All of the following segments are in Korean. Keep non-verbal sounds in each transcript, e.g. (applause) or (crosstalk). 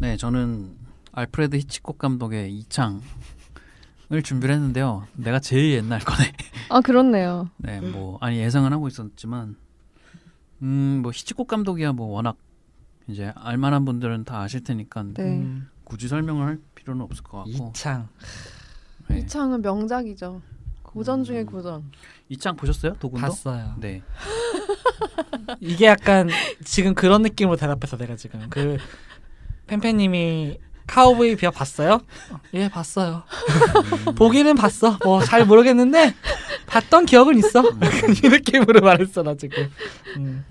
네, 저는 알프레드 히치콕 감독의 이창을 준비를 했는데요. 내가 제일 옛날 거네. 아 그렇네요. (laughs) 네, 뭐 아니 예상은 하고 있었지만, 음, 뭐 히치콕 감독이야 뭐 워낙 이제 알만한 분들은 다 아실 테니까 네. 음, 굳이 설명을 할 필요는 없을 것 같고. 이창. 네. 이창은 명작이죠. 고전 중에 음. 고전. 이창 보셨어요? 도군도? 봤어요. 네. 이게 약간 지금 그런 느낌으로 대답해서 내가 지금 그 팬팬님이 카우보이 비밥 봤어요? 예 봤어요. (laughs) 보기는 봤어. 뭐 잘 모르겠는데 봤던 기억은 있어. (laughs) 이 느낌으로 말했어 나 지금. 음,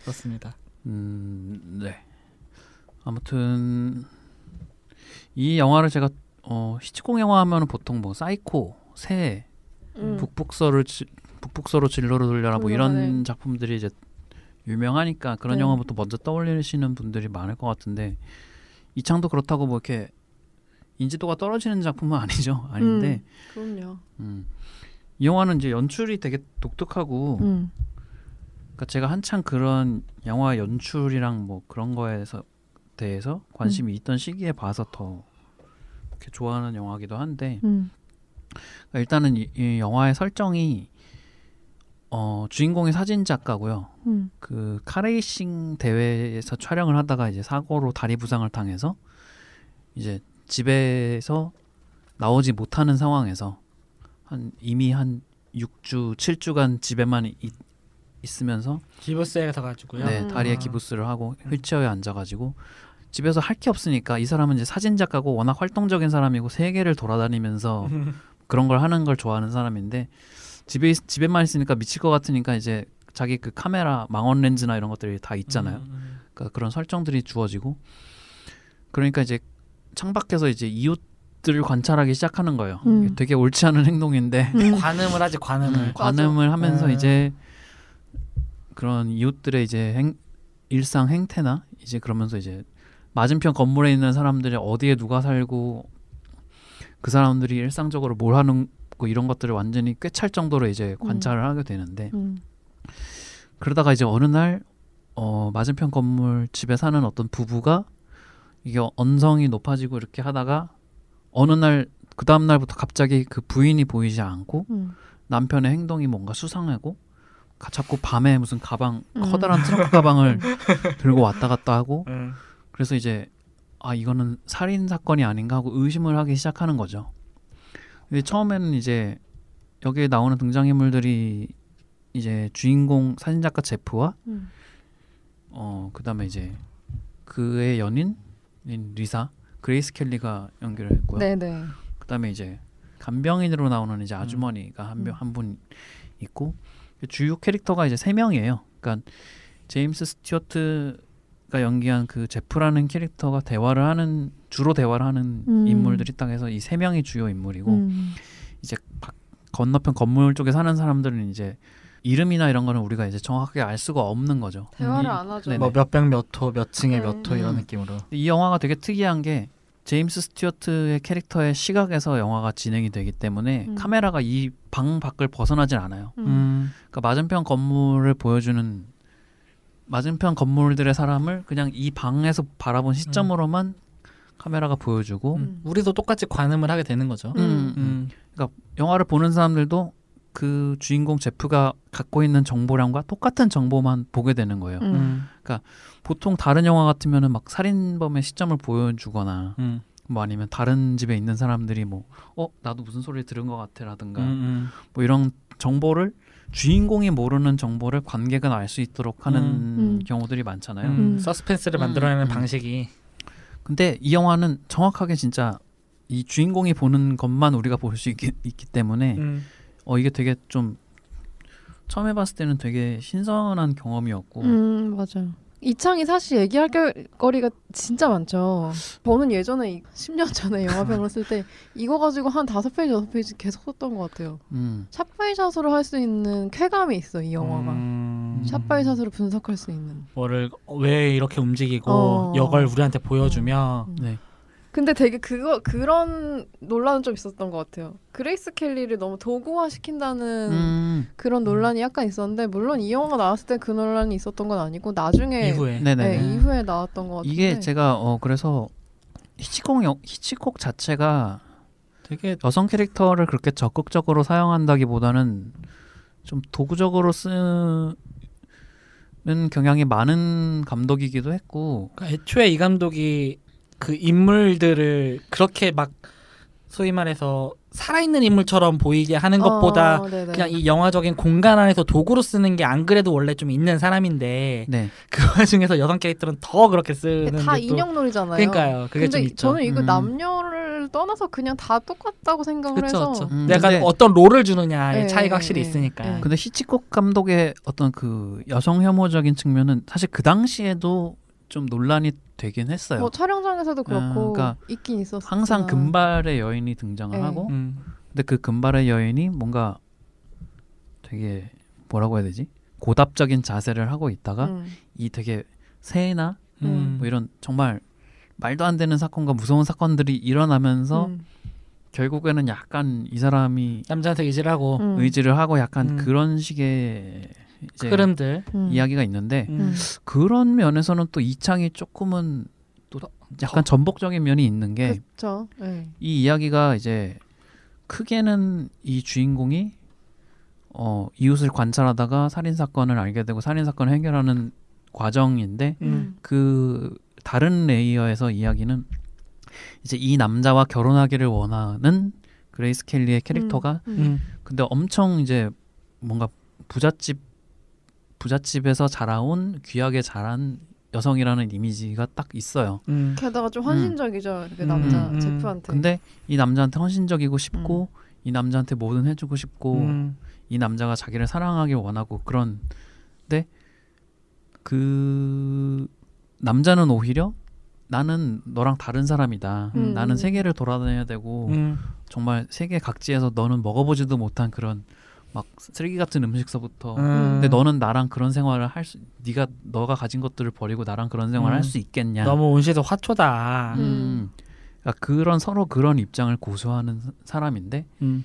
그렇습니다. 음, 네. 아무튼 이 영화를 제가 어, 히치콕 영화 하면은 보통 뭐 사이코, 새, 음. 북북서를 지, 북북서로 진로를 돌려라 뭐 이런. 작품들이 이제 유명하니까 그런 네. 영화부터 먼저 떠올리시는 분들이 많을 것 같은데 이창도 그렇다고 뭐 이렇게 인지도가 떨어지는 작품은 아니죠. (laughs) 아닌데 그럼요. 음. 이 영화는 이제 연출이 되게 독특하고 음. 그러니까 제가 한창 그런 영화 연출이랑 뭐 그런 거에서 대해서 관심이 있던 시기에 봐서 더 이렇게 좋아하는 영화기도 한데 음. 그러니까 일단은 이, 이 영화의 설정이 어 주인공이 사진 작가고요. 음. 그 카레이싱 대회에서 촬영을 하다가 이제 사고로 다리 부상을 당해서 이제 집에서 나오지 못하는 상황에서 한 이미 한 6주, 7주간 집에만 있, 있으면서 기부스에 가가지고요. 네, 음. 다리에 아. 기부스를 하고 휠체어에 앉아가지고 집에서 할 게 없으니까 이 사람은 이제 사진 작가고 워낙 활동적인 사람이고 세계를 돌아다니면서 (laughs) 그런 걸 하는 걸 좋아하는 사람인데 집에 있- 집에만 있으니까 미칠 것 같으니까 이제 자기 그 카메라 망원 렌즈나 이런 것들이 다 있잖아요. 음, 그러니까 그런 설정들이 주어지고 그러니까 이제 창밖에서 이제 이웃들을 관찰하기 시작하는 거예요. 음. 되게 옳지 않은 행동인데 음. (laughs) 관음을 하지 관음을. 음, 관음을 하면서 음. 이제 그런 이웃들의 이제 행, 일상 행태나 이제 그러면서 이제 맞은편 건물에 있는 사람들이 어디에 누가 살고 그 사람들이 일상적으로 뭘 하는 거 이런 것들을 완전히 꿰찰 정도로 이제 관찰을 하게 되는데 음. 그러다가 이제 어느 날 어, 맞은편 건물 집에 사는 어떤 부부가 이게 언성이 높아지고 이렇게 하다가 어느 날 그 다음 날부터 갑자기 그 부인이 보이지 않고 음. 남편의 행동이 뭔가 수상하고 가- 자꾸 밤에 무슨 가방 음. 커다란 트렁크 가방을 (laughs) 들고 왔다 갔다 하고 음. 그래서 이제 아 이거는 살인 사건이 아닌가 하고 의심을 하기 시작하는 거죠. 처음에는 이제 여기에 나오는 등장인물들이 이제 주인공 사진작가 제프와 음. 어 그다음에 이제 그의 연인인 리사 그레이스 켈리가 연기를 했고요. 네네. 그다음에 이제 간병인으로 나오는 이제 아주머니가 한 음. 명한분 있고 주요 캐릭터가 이제 세 명이에요. 그러니까 제임스 스튜어트 가 연기한 그 제프라는 캐릭터가 대화를 하는 주로 대화를 하는 음. 인물들이 딱 해서 이 세 명이 주요 인물이고 음. 이제 바- 건너편 건물 쪽에 사는 사람들은 이제 이름이나 이런 거는 우리가 이제 정확하게 알 수가 없는 거죠. 대화를 이- 안 하죠. 뭐 몇백 몇 호, 몇 층에 음. 몇호 이런 음. 느낌으로. 이 영화가 되게 특이한 게 제임스 스튜어트의 캐릭터의 시각에서 영화가 진행이 되기 때문에 음. 카메라가 이 방 밖을 벗어나질 않아요. 음. 음. 그러니까 맞은편 건물을 보여주는 맞은편 건물들의 사람을 그냥 이 방에서 바라본 시점으로만 카메라가 보여주고 음. 우리도 똑같이 관음을 하게 되는 거죠. 음, 음. 영화를 보는 사람들도 그 주인공 제프가 갖고 있는 정보량과 똑같은 정보만 보게 되는 거예요. 음. 음. 보통 다른 영화 같으면은 막 살인범의 시점을 보여주거나 음. 뭐 아니면 다른 집에 있는 사람들이 뭐 어 나도 무슨 소리를 들은 것 같아라든가 음. 뭐 이런 정보를 주인공이 모르는 정보를 관객은 알 수 있도록 하는 음. 경우들이 많잖아요. 음. 음. 서스펜스를 음. 만들어내는 음. 방식이 근데 이 영화는 정확하게 진짜 이 주인공이 보는 것만 우리가 볼 수 있기, 있기 때문에 음. 어 이게 되게 좀 처음 해봤을 때는 되게 신선한 경험이었고 음 맞아요. 이창이 사실 얘기할 겨- 거리가 진짜 많죠. 저는 예전에 이- 10년 전에 영화평을 쓸 때 이거 가지고 한 다섯 페이지 여섯 페이지 계속 썼던 것 같아요. 음, shot by shot으로 할 수 있는 쾌감이 있어 이 영화가. 음. shot by shot으로 분석할 수 있는. 뭐를 왜 이렇게 움직이고 어. 이걸 우리한테 보여주며 음. 네. 근데 되게 그거 그런 논란은 좀 있었던 것 같아요. 그레이스 켈리를 너무 도구화 시킨다는 음, 그런 논란이 약간 있었는데 물론 이 영화가 나왔을 때 그 논란이 있었던 건 아니고 나중에 이후에. 네네. 네, 이후에 나왔던 것 같은데 이게 제가 어 그래서 히치콕 영, 히치콕 자체가 되게 여성 캐릭터를 그렇게 적극적으로 사용한다기보다는 좀 도구적으로 쓰는 경향이 많은 감독이기도 했고 그러니까 애초에 이 감독이 그 인물들을 그렇게 막 소위 말해서 살아있는 인물처럼 보이게 하는 것보다 어. 그냥 이 영화적인 공간 안에서 도구로 쓰는 게 안 그래도 원래 좀 있는 사람인데 네 그 와중에서 여성 캐릭터는 더 그렇게 쓰는 다게 또- 인형놀이잖아요. 그러니까요. 그게 근데 좀 있죠. 저는 이거 음. 남녀를 떠나서 그냥 다 똑같다고 생각을 그렇죠, 해서 그렇죠. 음, 내가 근데- 어떤 롤을 주느냐의 네, 차이가 확실히 네, 있으니까. 네. 근데 히치콕 감독의 어떤 그 여성 혐오적인 측면은 사실 그 당시에도 좀 논란이 되긴 했어요. 뭐 촬영장에서도 그렇고 그러니까 있긴 있었어. 항상 금발의 여인이 등장을 네. 하고 음. 근데 그 금발의 여인이 뭔가 되게 뭐라고 해야 되지? 고답적인 자세를 하고 있다가 음. 이 되게 새나 음. 뭐 이런 정말 말도 안 되는 사건과 무서운 사건들이 일어나면서 음. 결국에는 약간 이 사람이 남자한테 의지하고 음. 의지를 하고 약간 음. 그런 식의 흐름들. 음. 이야기가 있는데 음. 음. 그런 면에서는 또 이창이 조금은 또 약간 전복적인 면이 있는 게이 그렇죠. 네. 이야기가 이제 크게는 이 주인공이 어 이웃을 관찰하다가 살인 사건을 알게 되고 살인 사건을 해결하는 과정인데 음. 그 다른 layer에서 이야기는 이제 이 남자와 결혼하기를 원하는 그레이스 켈리의 캐릭터가 음. 음. 근데 엄청 이제 뭔가 부잣집 부잣집에서 자라온 귀하게 자란 여성이라는 이미지가 딱 있어요. 음. 게다가 좀 헌신적이죠. 그 음, 남자 음. 제프한테. 근데 이 남자한테 헌신적이고 싶고 이 남자한테 뭐든 해주고 싶고 음. 이 남자가 자기를 사랑하길 원하고 그런데 그 남자는 오히려 나는 너랑 다른 사람이다. 음. 나는 세계를 돌아다녀야 되고 음. 정말 세계 각지에서 너는 먹어보지도 못한 그런 막 쓰레기 같은 음식서부터 음. 근데 너는 나랑 그런 생활을 할 수, 네가 너가 가진 것들을 버리고 나랑 그런 생활을 음. 할수 있겠냐? 너무 온실에서 화초다. 음. 음. 그러니까 그런 서로 그런 입장을 고수하는 사- 사람인데 음.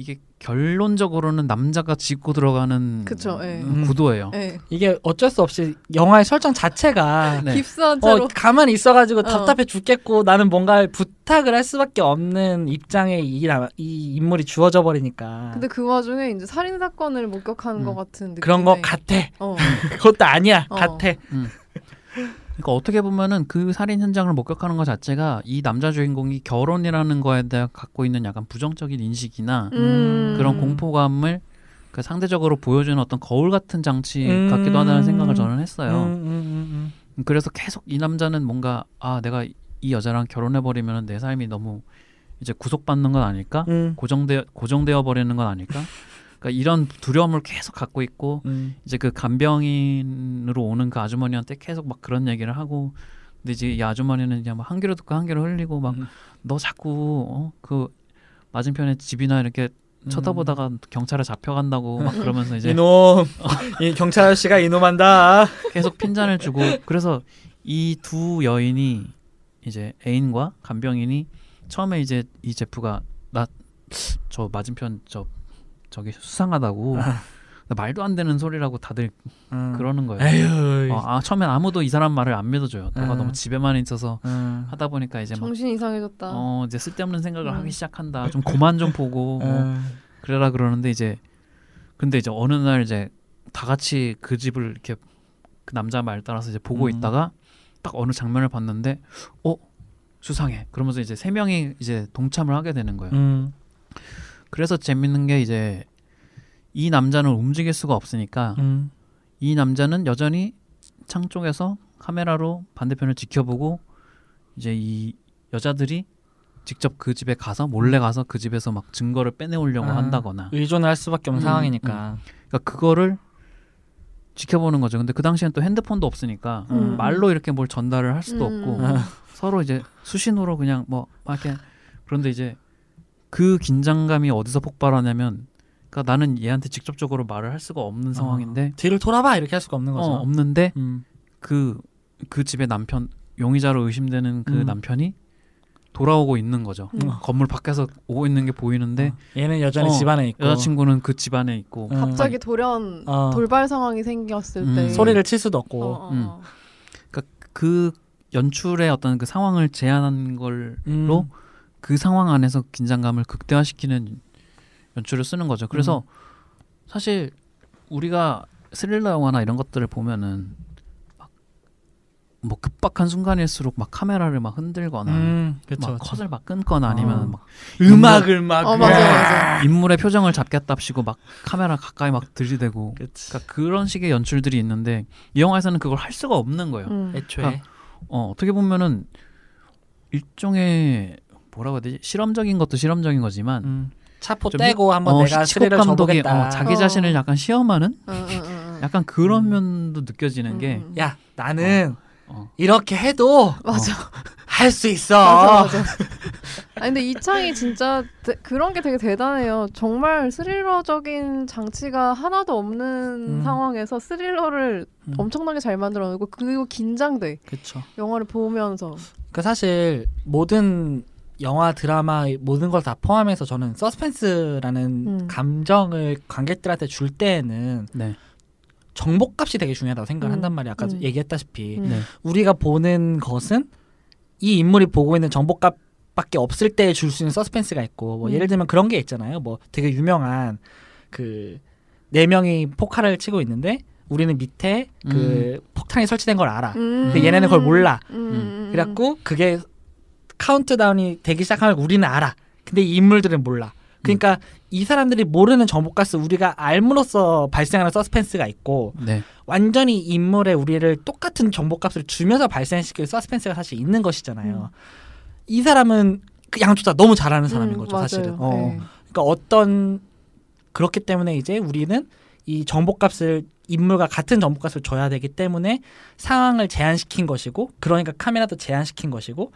이게 결론적으로는 남자가 짚고 들어가는 그쵸, 예. 음, 구도예요. 네. 이게 어쩔 수 없이 영화의 설정 자체가 (laughs) 네. 깁스한 채로 어, 가만히 있어가지고 어. 답답해 죽겠고 나는 뭔가 부탁을 할 수밖에 없는 입장에 이, 나- 이 인물이 주어져 버리니까 근데 그 와중에 이제 살인 사건을 목격하는 음. 것 같은 느낌. 그런 거 같아. 어. (laughs) 그것도 아니야. 어. 같아. (laughs) 그러니까 어떻게 보면은 그 살인 현장을 목격하는 것 자체가 이 남자 주인공이 결혼이라는 거에 대해 갖고 있는 약간 부정적인 인식이나 음. 그런 공포감을 그 상대적으로 보여주는 어떤 거울 같은 장치 음. 같기도 하다는 생각을 저는 했어요. 음, 음, 음, 그래서 계속 이 남자는 뭔가 아 내가 이 여자랑 결혼해 버리면 내 삶이 너무 이제 구속받는 건 아닐까? 음. 음. 고정되 고정되어 버리는 건 아닐까? 그러니까 이런 두려움을 계속 갖고 있고 음. 이제 그 간병인으로 오는 그 아주머니한테 계속 막 그런 얘기를 하고 근데 이제 이 아주머니는 그냥 막 한 귀로 듣고 한 귀로 흘리고 막너 음. 자꾸 어, 그 맞은편에 집이나 이렇게 쳐다보다가 경찰에 잡혀간다고 막 그러면서 이제 이놈 (laughs) 이 경찰 아저씨가 이놈한다. 계속 핀잔을 주고 그래서 이 두 여인이 이제 애인과 간병인이 처음에 이제 이 제프가 나 저 맞은편 저 저기 수상하다고 말도 안 되는 소리라고 다들 음. 그러는 거예요. 에휴. 어, 아 처음엔 아무도 이 사람 말을 안 믿어줘요. 음. 너무 집에만 있어서 음. 하다 보니까 이제 막 정신 이상해졌다. 어, 이제 쓸데없는 생각을 음. 하기 시작한다. 좀 그만 좀 보고 뭐 음. 그래라 그러는데 이제 근데 이제 어느 날 이제 다 같이 그 집을 이렇게 그 남자 말 따라서 이제 보고 음. 있다가 딱 어느 장면을 봤는데 어 수상해. 그러면서 이제 세 명이 이제 동참을 하게 되는 거예요. 음. 그래서 재밌는 게 이제 이 남자는 움직일 수가 없으니까 음. 이 남자는 여전히 창 쪽에서 카메라로 반대편을 지켜보고 이제 이 여자들이 직접 그 집에 가서 몰래 가서 그 집에서 막 증거를 빼내오려고 아. 한다거나 의존을 할 수밖에 없는 음, 상황이니까. 그러니까 그거를 지켜보는 거죠. 근데 그 당시엔 또 핸드폰도 없으니까 음. 말로 이렇게 뭘 전달을 할 수도 음. 없고 아. 서로 이제 수신호로 그냥 뭐막 이렇게 그런데 이제 그 긴장감이 어디서 폭발하냐면 그러니까 나는 얘한테 직접적으로 말을 할 수가 없는 상황인데 뒤를 돌아봐 이렇게 할 수가 없는 어, 거죠. 없는데 음. 그그 집의 남편 용의자로 의심되는 그 음. 남편이 돌아오고 있는 거죠. 음. 건물 밖에서 오고 있는 게 보이는데 얘는 여전히 어, 집안에 있고 여자친구는 그 집 안에 있고 음. 갑자기 돌연 어. 돌발 상황이 생겼을 음. 때 소리를 칠 수도 없고 어, 어, 음. 어. 그 연출의 어떤 그 상황을 제안한 걸로 음. 그 상황 안에서 긴장감을 극대화시키는 연출을 쓰는 거죠. 그래서 음. 사실 우리가 스릴러 영화나 이런 것들을 보면은 막뭐 급박한 순간일수록 막 카메라를 막 흔들거나 음, 그쵸, 막 그쵸. 컷을 막 끊거나 아니면 어. 막 음악을 막 어, 맞아, 맞아. 인물의 표정을 잡겠답시고 막 카메라 가까이 막 들이대고 그치. 그러니까 그런 식의 연출들이 있는데 이 영화에서는 그걸 할 수가 없는 거예요. 음. 애초에 어, 어떻게 보면은 일종의 뭐라고 해야 되지? 실험적인 것도 실험적인 거지만 음. 차포 좀 떼고 한번 어, 내가 스릴을 감독이 줘보겠다. 어, 자기 어. 자신을 약간 시험하는. 약간 그런 음. 면도 느껴지는 게 음. 야 나는 어. 이렇게 해도 맞아 할 수 있어. (laughs) 맞아 맞아. (laughs) 아 근데 이창이 진짜 대- 그런 게 되게 대단해요. 정말 스릴러적인 장치가 하나도 없는 음. 상황에서 스릴러를 음. 엄청나게 잘 만들어내고 그리고 긴장돼 그렇죠. 영화를 보면서. 그 사실 모든 영화 드라마 모든 걸 다 포함해서 저는 서스펜스라는 음. 감정을 관객들한테 줄 때에는 네. 정보값이 되게 중요하다고 생각을 음. 한단 말이야. 아까 음. 얘기했다시피 음. 네. 우리가 보는 것은 이 인물이 보고 있는 정보값 밖에 없을 때 줄 수 있는 서스펜스가 있고 뭐 음. 예를 들면 그런 게 있잖아요. 뭐 되게 유명한 그 네 명이 포칼을 치고 있는데 우리는 밑에 그 폭탄이 설치된 걸 알아. 음. 근데 얘네는 그걸 몰라. 음, 음, 음. 그래갖고 그게 카운트다운이 되기 시작하면 우리는 알아. 근데 이 인물들은 몰라. 그러니까 이 사람들이 모르는 정보가스 우리가 알므로써 발생하는 서스펜스가 있고 네. 완전히 이 인물에 우리를 똑같은 정보값을 주면서 발생시킬 서스펜스가 사실 있는 것이잖아요. 이 사람은 그 양쪽 다 너무 잘하는 사람인 음, 거죠, 맞아요. 사실은. 네. 어. 그러니까 어떤 그렇기 때문에 이제 우리는 이 정보값을 인물과 같은 정보값을 줘야 되기 때문에 상황을 제한시킨 것이고 그러니까 카메라도 제한시킨 것이고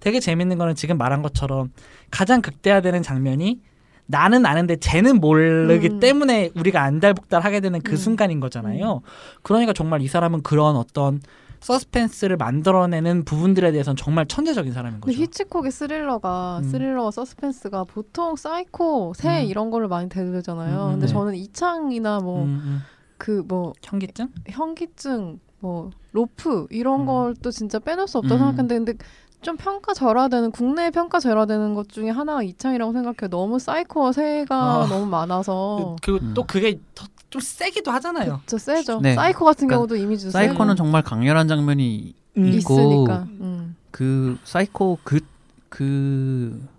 되게 재밌는 거는 지금 말한 것처럼 가장 극대화되는 장면이 나는 아는데 쟤는 모르기 음. 때문에 우리가 안달복달하게 되는 그 음. 순간인 거잖아요. 그러니까 정말 이 사람은 그런 어떤 서스펜스를 만들어내는 부분들에 대해서는 정말 천재적인 사람인 거죠. 히치콕의 스릴러가 음. 스릴러와 서스펜스가 보통 사이코, 새 음. 이런 거를 많이 대들잖아요. 음, 음, 근데 네. 저는 이창이나 뭐 음, 그뭐 음. 현기증? 현기증, 뭐 로프 이런 음. 걸또 진짜 빼놓을 수 없다 고 음. 생각했는데 근데 좀 평가절하되는 국내 평가절하되는 것 중에 하나가 이창이라고 생각해요. 너무 사이코와 새가 아. 너무 많아서 그리고 음. 또 그게 더, 좀 세기도 하잖아요. 더 세죠. 네. 사이코 같은 그러니까 경우도 이미지도 사이코는 세고. 정말 강렬한 장면이 음. 있고 있으니까. 음. 그 사이코 그그욕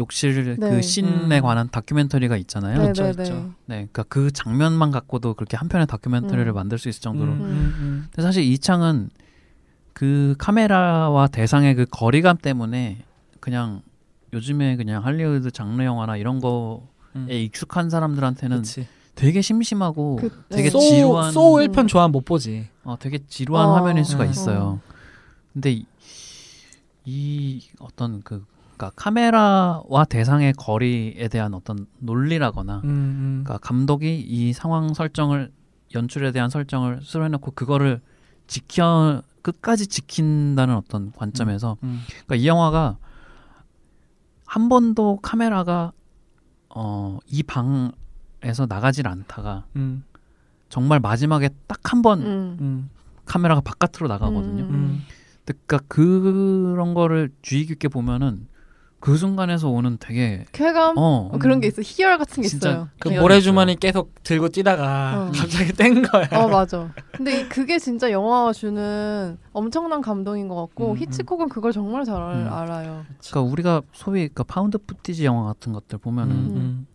욕실 네. 그 씬에 음. 관한 다큐멘터리가 있잖아요. 네, 그렇죠, 네, 그렇죠. 네. 네, 그러니까 그 장면만 갖고도 그렇게 한 편의 다큐멘터리를 음. 만들 수 있을 정도로. 음, 음, 음. 근데 사실 이창은 그 카메라와 대상의 그 거리감 때문에 그냥 요즘에 그냥 할리우드 장르 영화나 이런 거에 음. 익숙한 사람들한테는 그치. 되게 심심하고 그- 되게 네. 소, 지루한 소 음. 1편 좋아하면 못 보지. 어, 되게 지루한 어, 화면일 수가 어. 있어요. 근데 이, 이 어떤 그 그러니까 카메라와 대상의 거리에 대한 어떤 논리라거나 음, 음. 그러니까 감독이 이 상황 설정을 연출에 대한 설정을 수로 해놓고 그거를 지켜 끝까지 지킨다는 어떤 관점에서 음. 그러니까 이 영화가 한 번도 카메라가 어, 이 방에서 나가질 않다가 음. 정말 마지막에 딱 한번 음. 음. 카메라가 바깥으로 나가거든요. 음. 음. 그러니까 그런 거를 주의 깊게 보면은 그 순간에서 오는 되게 쾌감 어 어, 그런 게 있어. 희열 같은 게 진짜 있어요. 그 네. 모래주머니 계속 들고 뛰다가 어. (laughs) 갑자기 뗀 거야. 어 맞아. 근데 이- 그게 진짜 영화가 주는 엄청난 감동인 것 같고 음, 히치콕은 그걸 정말 잘 알- 음. 알아요. 그러니까 우리가 소위 그 found footage 영화 같은 것들 보면은 음, 음.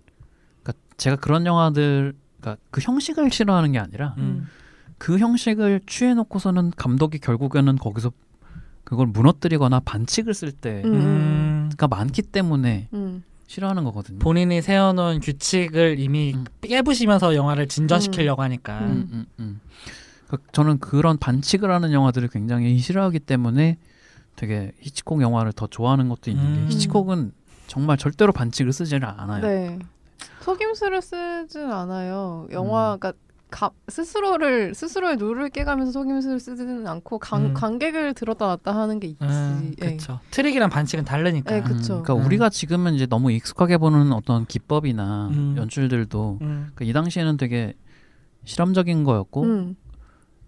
그러니까 제가 그런 영화들 그러니까 그 형식을 싫어하는 게 아니라 음. 그 형식을 취해 놓고서는 감독이 결국에는 거기서 그걸 무너뜨리거나 반칙을 쓸때 가 음. 음. 많기 때문에 음. 싫어하는 거거든요. 본인이 세워놓은 규칙을 이미 음. 깨부시면서 영화를 진전시키려고 하니까. 음. 음, 음, 음. 그러니까 저는 그런 반칙을 하는 영화들을 굉장히 싫어하기 때문에 되게 히치콕 영화를 더 좋아하는 것도 있는 음. 게 히치콕은 정말 절대로 반칙을 쓰지를 않아요. 네. 속임수를 쓰진 않아요. 음. 영화, 그러니까 가, 스스로를 스스로의 룰을 깨가면서 속임수를 쓰지는 않고 관, 음. 관객을 들었다 놨다 하는 게 있지. 음, 예. 그렇죠. 트릭이랑 반칙은 다르니까. 예, 그쵸. 그러니까 음. 우리가 지금은 이제 너무 익숙하게 보는 어떤 기법이나 음. 연출들도 음. 그러니까 이 당시에는 되게 실험적인 거였고 음.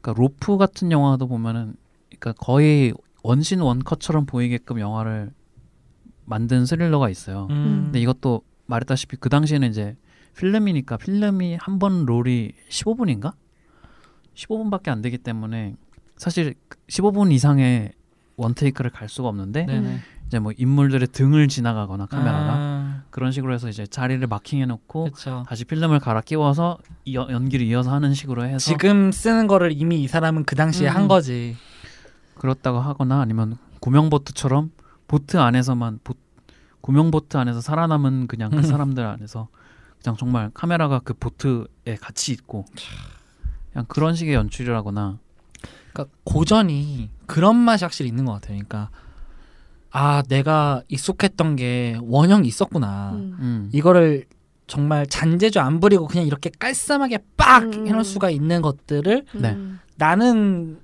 그러니까 로프 같은 영화도 보면은 그러니까 거의 one scene one cut처럼 보이게끔 영화를 만든 스릴러가 있어요. 음. 근데 이것도 말했다시피 그 당시에는 이제 필름이니까 필름이 한 번 롤이 15분인가? 15분밖에 안 되기 때문에 사실 15분 이상의 원테이크를 갈 수가 없는데 네네. 이제 뭐 인물들의 등을 지나가거나 카메라가 아, 그런 식으로 해서 이제 자리를 마킹해 놓고 그렇죠. 다시 필름을 갈아 끼워서 이어, 연기를 이어서 하는 식으로 해서 지금 쓰는 거를 이미 이 사람은 그 당시에 음. 한 거지. 그렇다고 하거나 아니면 구명보트처럼 보트 안에서만 보, 구명보트 안에서 살아남은 그냥 그 음. 사람들 안에서 그냥 정말 카메라가 그 보트에 같이 있고 그냥 그런 식의 연출이라거나 그러니까 고전이 그런 맛이 확실히 있는 것 같아요. 그러니까 아 내가 익숙했던 게 원형이 있었구나. 음. 음, 이거를 정말 잔재주 안 부리고 그냥 이렇게 깔쌈하게 빡 음. 해놓을 수가 있는 것들을 네. 음. 나는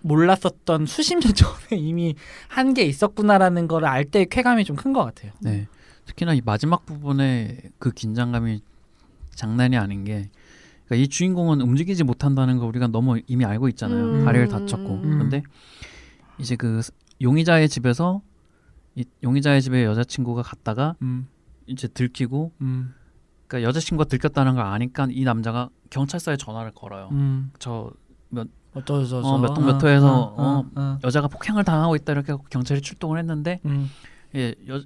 몰랐었던 수십 년 (laughs) 전에 이미 한 게 있었구나라는 거를 알 때의 쾌감이 좀 큰 것 같아요. 네 특히나 이 마지막 부분에 그 긴장감이 장난이 아닌 게 그러니까 이 주인공은 움직이지 못한다는 거 우리가 너무 이미 알고 있잖아요 음. 다리를 다쳤고 음. 근데 이제 그 용의자의 집에서 이 용의자의 집에 여자친구가 갔다가 음, 이제 들키고 음, 그러니까 여자친구가 들켰다는 걸 아니까 이 남자가 경찰서에 전화를 걸어요. 음. 저 어쩌저저 어, 몇동몇 호에서, 어, 여자가 폭행을 당하고 있다 이렇게 하고 경찰이 출동을 했는데 음, 예, 여,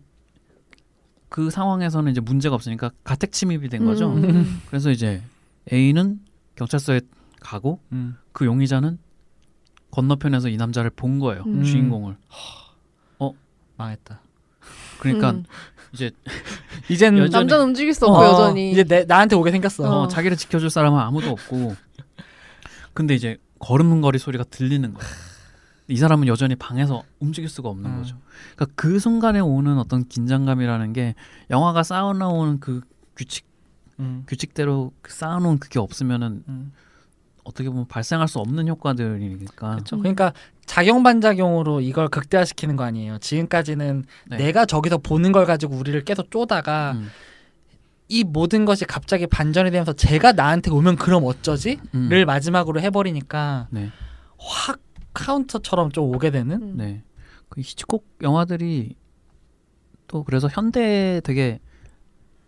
그 상황에서는 이제 문제가 없으니까 가택 침입이 된 거죠. 음. 그래서 이제 A는 경찰서에 가고 음. 그 용의자는 건너편에서 이 남자를 본 거예요. 음. 주인공을. 망했다. 그러니까 음. 이제 (laughs) 이젠 여전히- 남자는 움직일 수 없고 어, 여전히 이제 내, 나한테 오게 생겼어. 어, 어. 자기를 지켜줄 사람은 아무도 없고 근데 이제 걸음걸이 소리가 들리는 거야. 이 사람은 여전히 방에서 움직일 수가 없는 음. 거죠. 그러니까 그 순간에 오는 어떤 긴장감이라는 게 영화가 쌓아놓은 그 규칙 음, 규칙대로 그 쌓아놓은 그게 없으면은 음. 어떻게 보면 발생할 수 없는 효과들이니까. 그렇죠. 음. 그러니까 작용 반작용으로 이걸 극대화시키는 거 아니에요. 지금까지는 네. 내가 저기서 보는 걸 가지고 우리를 계속 쪼다가 음, 이 모든 것이 갑자기 반전이 되면서 제가 나한테 오면 그럼 어쩌지?를 음. 마지막으로 해버리니까 네, 확 카운터처럼 좀 오게 되는. 음. 네. 그 히치콕 영화들이 또 그래서 현대에 되게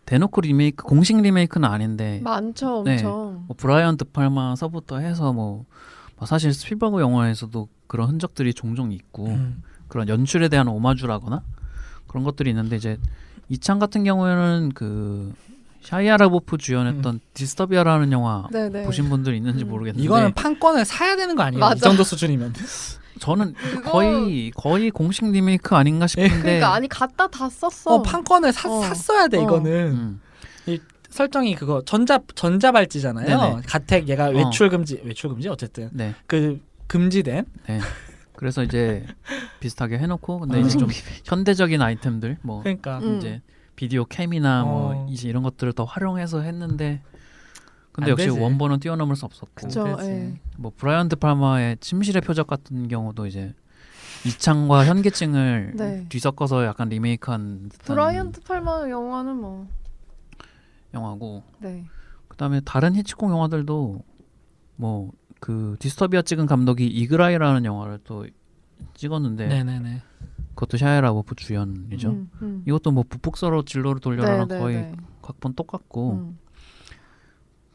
대놓고 리메이크 공식 리메이크는 아닌데 많죠 네. 엄청 뭐 브라이언 드팔마서부터 해서 뭐, 뭐 사실 스필버그 영화에서도 그런 흔적들이 종종 있고 음. 그런 연출에 대한 오마주라거나 그런 것들이 있는데 이제 이창 같은 경우에는 그 샤이아 라보프 주연했던 디스터비아라는 영화 네네 보신 분들 있는지 음. 모르겠는데 이거는 판권을 사야 되는 거 아니에요? 이 맞아. 정도 수준이면. 저는 그거- 거의 거의 공식 리메이크 아닌가 싶은데 그러니까 아니 갖다 다 썼어 어, 판권을 사, 어. 샀어야 돼 어. 이거는. 음, 설정이 그거 전자 전자 발찌잖아요. 네네. 가택 얘가 어. 외출 금지 외출 금지 어쨌든 네, 그 금지된 네. 그래서 이제 비슷하게 해놓고 근데 어. 이제 좀 현대적인 아이템들 뭐 그러니까 음. 이제 비디오 캠이나 뭐 어. 이제 이런 것들을 더 활용해서 했는데 근데 안 역시 되지. 원본은 뛰어넘을 수 없었고 그쵸. 예. 뭐 브라이언 드 팔마의 침실의 표적 같은 경우도 이제 이창과 현기증을 (laughs) 네. 뒤섞어서 약간 리메이크한 듯한 브라이언 드 팔마 영화는 뭐 영화고 네. 그다음에 다른 히치콕 영화들도 뭐 그 디스터비아 찍은 감독이 이글 아이라는 영화를 또 찍었는데 네네네. 그것도 샤이아 라보프 주연이죠. 음, 음. 이것도 뭐 북북서로 진로를 돌려라랑 네, 네, 거의 네. 각본 똑같고 음.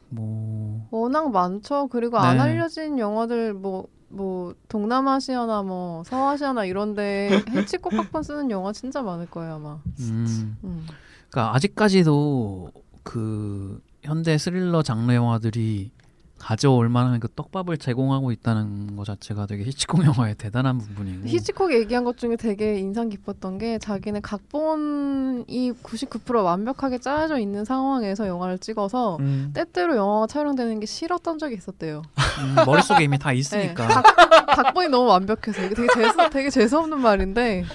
뭐 워낙 많죠. 그리고 네. 안 알려진 영화들 뭐. 뭐 동남아시아나 뭐 서아시아나 이런데 해치콕 학번 쓰는 영화 진짜 많을 거예요 아마. 음, 음. 그러니까 아직까지도 그 현대 스릴러 장르 영화들이 가져올 만한 그 떡밥을 제공하고 있다는 것 자체가 되게 히치콕 영화의 대단한 부분이고 히치콕이 얘기한 것 중에 되게 인상 깊었던 게 자기는 각본이 99% 완벽하게 짜여져 있는 상황에서 영화를 찍어서 음. 때때로 영화가 촬영되는 게 싫었던 적이 있었대요. 음, 머릿속에 이미 다 (laughs) 네, 있으니까 각, 각본이 너무 완벽해서 이게 되게 재수 되게 재수 없는 말인데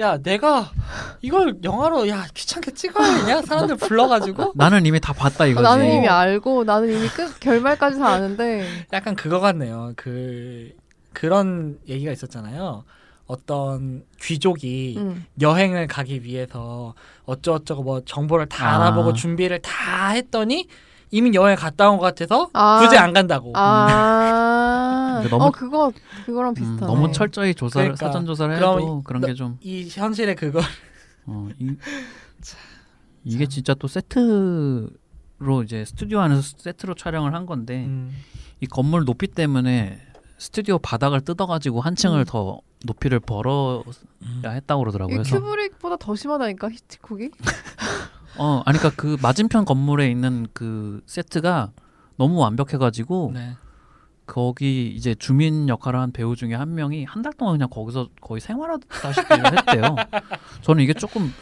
야 내가 이걸 영화로 야 귀찮게 찍어야 되냐 사람들 불러가지고 (laughs) 나는 이미 다 봤다 어, 이거지. 나는 이미 알고 나는 이미 끝 결말까지 다 아는데 약간 그거 같네요. 그 그런 얘기가 있었잖아요. 어떤 귀족이 음. 여행을 가기 위해서 어쩌고저쩌고 뭐 정보를 다 아. 알아보고 준비를 다 했더니 이미 여행 갔다 온 것 같아서 아. 굳이 안 간다고. 아, 어 그거 그거랑 음, 비슷하네. 너무 철저히 조사를 그러니까. 사전 조사를 해도 그런 너- 게좀 이 현실의 그거 어, 이, (laughs) 이게 진짜 또 세트로 이제 스튜디오 안에서 세트로 촬영을 한 건데 음. 이 건물 높이 때문에 스튜디오 바닥을 뜯어가지고 한 층을 음. 더 높이를 벌어야 했다고 그러더라고요. 큐브릭보다 더 심하다니까 히치콕이. (laughs) 어, 아니 그러니까 그 맞은편 건물에 있는 그 세트가 너무 완벽해가지고 네. 거기 이제 주민 역할을 한 배우 중에 한 명이 한 달 동안 그냥 거기서 거의 생활하다시피 했대요. 저는 이게 조금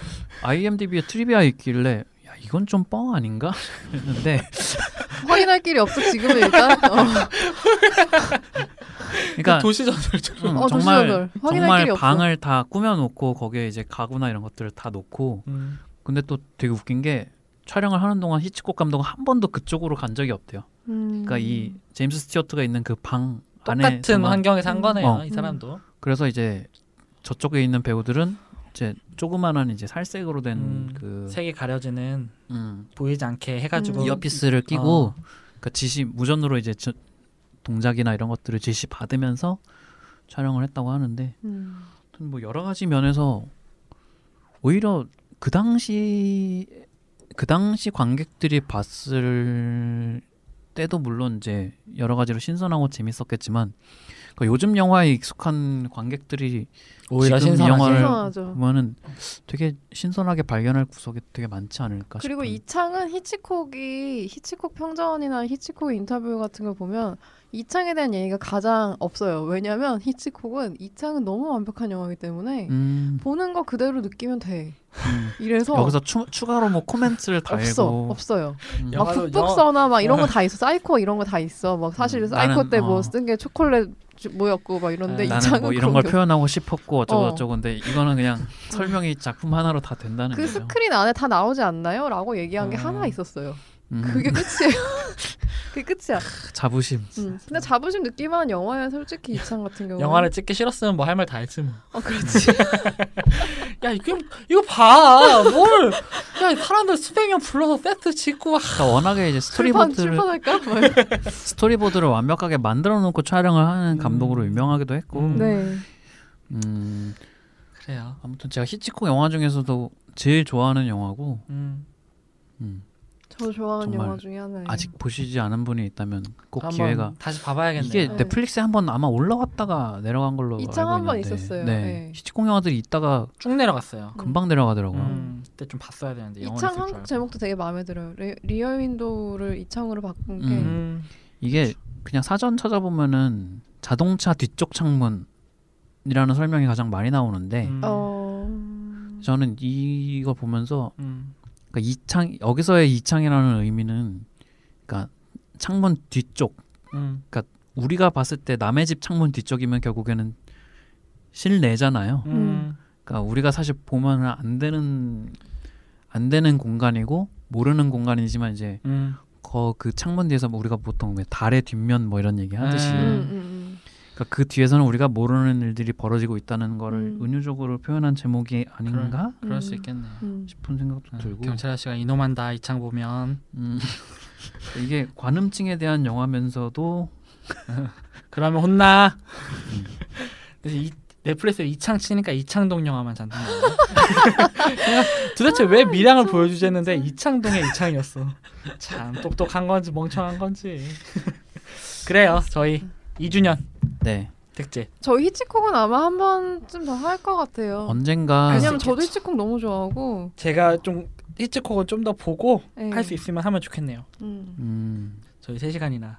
IMDb에 트리비아 있길래 야 이건 좀 뻥 아닌가 했는데 (laughs) 확인할 길이 없어 지금은 일단. 어, (laughs) 그러니까 도시 전설처럼. 음, 어, 정말 정말 길이 없어. 방을 다 꾸며놓고 거기에 이제 가구나 이런 것들을 다 놓고 음. 근데 또 되게 웃긴 게 촬영을 하는 동안 히치콕 감독은 한 번도 그쪽으로 간 적이 없대요. 음. 그러니까 이 제임스 스튜어트가 있는 그 방 안에 똑같은 환경에 산 음. 거네요. 어. 이 사람도. 그래서 이제 저쪽에 있는 배우들은 이제 조그만한 이제 살색으로 된 음, 그 색이 가려지는 음, 보이지 않게 해가지고 음. 이어피스를 끼고 어. 그 지시 무전으로 이제 저, 동작이나 이런 것들을 지시 받으면서 촬영을 했다고 하는데 음. 뭐 여러 가지 면에서 오히려 그 당시 그 당시 관객들이 봤을 때도 물론 이제 여러 가지로 신선하고 재밌었겠지만 그 요즘 영화에 익숙한 관객들이 오히려 지금. 영화를 신선하죠. 보면은 되게 신선하게 발견할 구석이 되게 많지 않을까 그리고 싶은. 이 창은 히치콕이 히치콕 평전이나 히치콕 인터뷰 같은 걸 보면 이 창에 대한 얘기가 가장 없어요. 왜냐하면 히치콕은 이 창은 너무 완벽한 영화이기 때문에 음, 보는 거 그대로 느끼면 돼. 음. 이래서 여기서 추, 추가로 뭐 코멘트를 없어 달고 없어요. 음. 영- 막 영화도 푹푹서나 막 이런 거 다 있어. 사이코 이런 거 다 있어. 막 사실 음, 사이코 나는, 때뭐 어. 쓴게 초콜릿 주- 뭐였고 막 이런데 아, 이 나는 창은 뭐 이런 걸 게 표현하고 싶었고 어쩌고 어. 저쩌고 근데 이거는 그냥 (laughs) 설명이 작품 하나로 다 된다는 그 거죠. 스크린 안에 다 나오지 않나요? 라고 얘기한 게 음. 하나 있었어요. 음, 그게 끝이에요. (laughs) 그게 끝이야. 자부심. 음. 근데 자부심 느낄만한 영화야 솔직히 이창 같은 경우. 영화를 찍기 싫었으면 뭐 할 말 다 했지 뭐. 어 그렇지. (laughs) 야 이거 이거 봐. 뭘? 야 사람들 수백 명 불러서 세트 짓고. 아, 그러니까 워낙에 이제 출판 스토리보드를 출판할까? 뭐. (laughs) 스토리보드를 완벽하게 만들어 놓고 촬영을 하는 감독으로 음. 유명하기도 했고. 음. 네. 음, 그래요. 아무튼 제가 히치콕 영화 중에서도 제일 좋아하는 영화고 음. 음, 저 좋아하는 영화 중에 하나예요. 아직 보시지 않은 분이 있다면 꼭 한번 기회가 다시 봐봐야겠네요. 이게 네. 넷플릭스에 한번 아마 올라갔다가 내려간 걸로 이창 알고 한번 있는데 있었어요. 네. 네. 히치콕 영화들이 있다가 쭉 내려갔어요. 금방 내려가더라고요. 음. 그때 좀 봤어야 되는데 이창 한국. 제목도 되게 마음에 들어요. Rear, Rear Window를 이창으로 바꾼 게 음. 음. 이게 그냥 사전 찾아보면은 자동차 뒤쪽 창문이라는 설명이 가장 많이 나오는데 음. 어... 저는 이거 보면서 음. 그러니까 이창 여기서의 이창이라는 의미는 그러니까 창문 뒤쪽 음. 우리가 봤을 때 남의 집 창문 뒤쪽이면 결국에는 실내잖아요. 음. 그러니까 우리가 사실 보면 안 되는 안 되는 공간이고 모르는 공간이지만 이제 음. 거그 창문 뒤에서 뭐 우리가 보통 왜 달의 뒷면 뭐 이런 얘기 하듯이 음, 음. 음, 음. 그러니까 그 뒤에서는 우리가 모르는 일들이 벌어지고 있다는 거를 음. 은유적으로 표현한 제목이 아닌가 그럴 수 음. 있겠네요. 음. 싶은 생각도 어, 들고 경찰 아저씨가 이놈한다 이창 보면 음. (laughs) 이게 관음증에 대한 영화면서도 (laughs) 그러면 혼나. 음. 이 넷플릭스에 이창 치니까 이창동 영화만 잔뜩 (laughs) 도대체 왜 미량을 보여주지 했는데 이창동의 이창이었어. 참 똑똑한 건지 멍청한 건지. 그래요. 저희 2주년 네 특집. 저희 히치콕은 아마 한 번쯤 더 할 것 같아요. 언젠가 왜냐면 수 저도. 히치콕 너무 좋아하고. 제가 좀 히치콕은 좀 더 보고 네. 할수 있으면 하면 좋겠네요. 음. 음, 저희 3시간이나.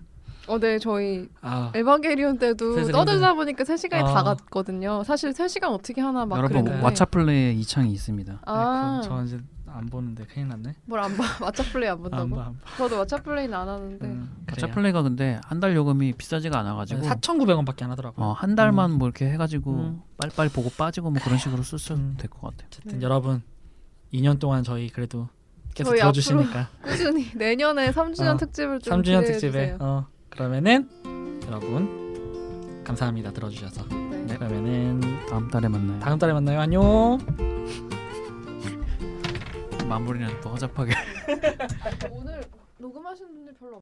어, 네, 저희 아, 에반게리온 때도. 떠들다 보니까 3시간이 아. 다 갔거든요. 사실 3시간 어떻게 하나 막 여러분 그랬는데. 왓챠플레이에 이창이 있습니다. 아, 네, 그럼 저 이제 안 보는데 큰일 났네. 뭘 안 봐? (laughs) 왓챠 플레이 안안 본다고? 봐. 안 봐. 저도 왓챠 플레이는 안 하는데. 음, 가짜 그래요. 플레이가 근데 한 달 요금이 비싸지가 않아가지고 4,900원밖에 안 하더라고. 어, 한 달만 뭐 이렇게 해가지고 음. 빨빨 보고 빠지고 뭐 그런 식으로 쓰셔도 음. 될것 같아요. 어쨌든 네. 여러분 2년 동안 저희 그래도 계속 저희 들어주시니까 (laughs) 꾸준히 내년에 3주년 어, 특집을 좀 3주년 기대해 특집에 주세요. 어 그러면은 여러분 감사합니다 들어주셔서 네. 그러면은 다음 달에 만나요. 다음 달에 만나요 안녕. 마무리는 또 허접하게. 오늘 녹음하신 분들 별로